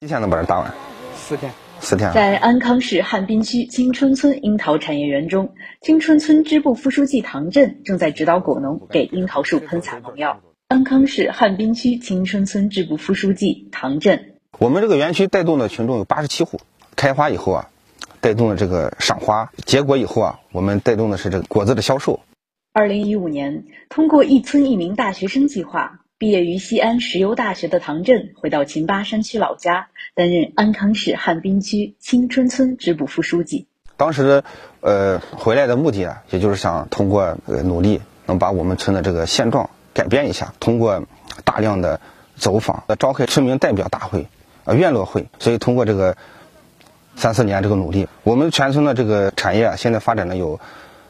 几天能把这打完？四天。四天。在安康市汉滨区青春村樱桃产业园中，青春村支部副书记唐振正在指导果农给樱桃树喷洒农药。安康市汉滨区青春村支部副书记唐振：我们这个园区带动的群众有八十七户，开花以后啊，带动了这个赏花，结果以后啊，我们带动的是这个果子的销售。二零一五年，通过一村一名大学生计划。毕业于西安石油大学的唐振回到秦巴山区老家，担任安康市汉滨区青春村支部副书记。当时，呃，回来的目的啊，也就是想通过努力，能把我们村的这个现状改变一下。通过大量的走访，召开村民代表大会，啊，院落会。所以通过这个三四年这个努力，我们全村的这个产业啊，现在发展的有，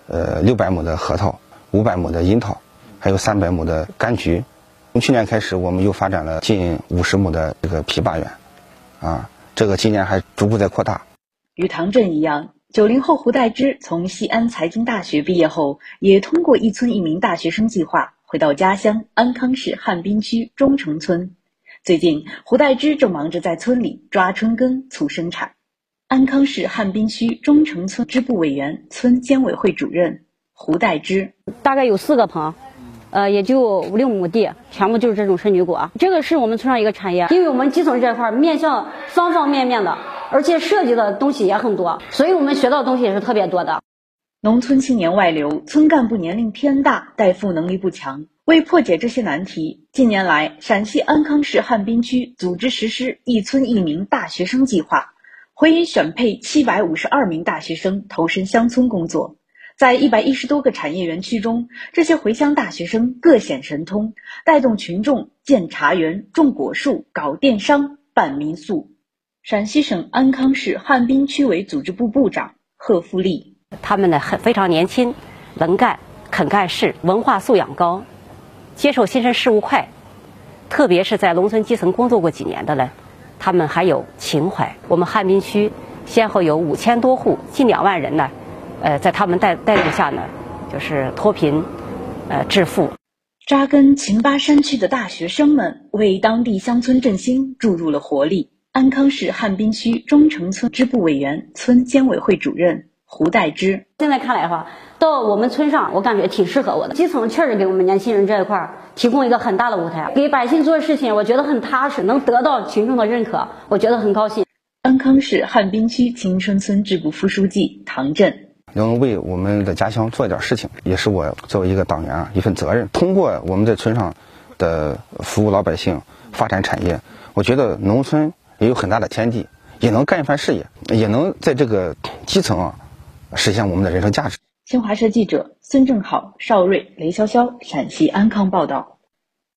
呃，六百亩的核桃，五百亩的樱桃，还有三百亩的柑橘。从去年开始，我们又发展了近五十亩的这个枇杷园，啊，这个今年还逐步在扩大。与唐镇一样，九零后胡代之从西安财经大学毕业后，也通过一村一名大学生计划回到家乡安康市汉滨区中城村。最近，胡代之正忙着在村里抓春耕促生产。安康市汉滨区中城村支部委员、村监委会主任胡代之，大概有四个棚。呃，也就五六亩地，全部就是这种圣女果。这个是我们村上一个产业，因为我们基层这块面向方方面面的，而且涉及的东西也很多，所以我们学到的东西也是特别多的。农村青年外流，村干部年龄偏大，代付能力不强。为破解这些难题，近年来，陕西安康市汉滨区组织实施一村一名大学生计划，回营选配七百五十二名大学生投身乡村工作。在一百一十多个产业园区中，这些回乡大学生各显神通，带动群众建茶园、种果树、搞电商、办民宿。陕西省安康市汉滨区委组织部部长贺富丽，他们呢很非常年轻，能干、肯干事，文化素养高，接受新生事物快，特别是在农村基层工作过几年的呢，他们还有情怀。我们汉滨区先后有五千多户，近两万人呢。呃，在他们带带动下呢，就是脱贫，呃，致富。扎根秦巴山区的大学生们为当地乡村振兴注入了活力。安康市汉滨区中城村支部委员、村监委会主任胡代之。现在看来的话，到我们村上，我感觉挺适合我的。基层确实给我们年轻人这一块提供一个很大的舞台，给百姓做事情，我觉得很踏实，能得到群众的认可，我觉得很高兴。安康市汉滨区青春村支部副书记唐振。能为我们的家乡做一点事情，也是我作为一个党员啊一份责任。通过我们在村上的服务老百姓、发展产业，我觉得农村也有很大的天地，也能干一番事业，也能在这个基层啊实现我们的人生价值。新华社记者孙正好、邵瑞、雷潇潇，陕西安康报道。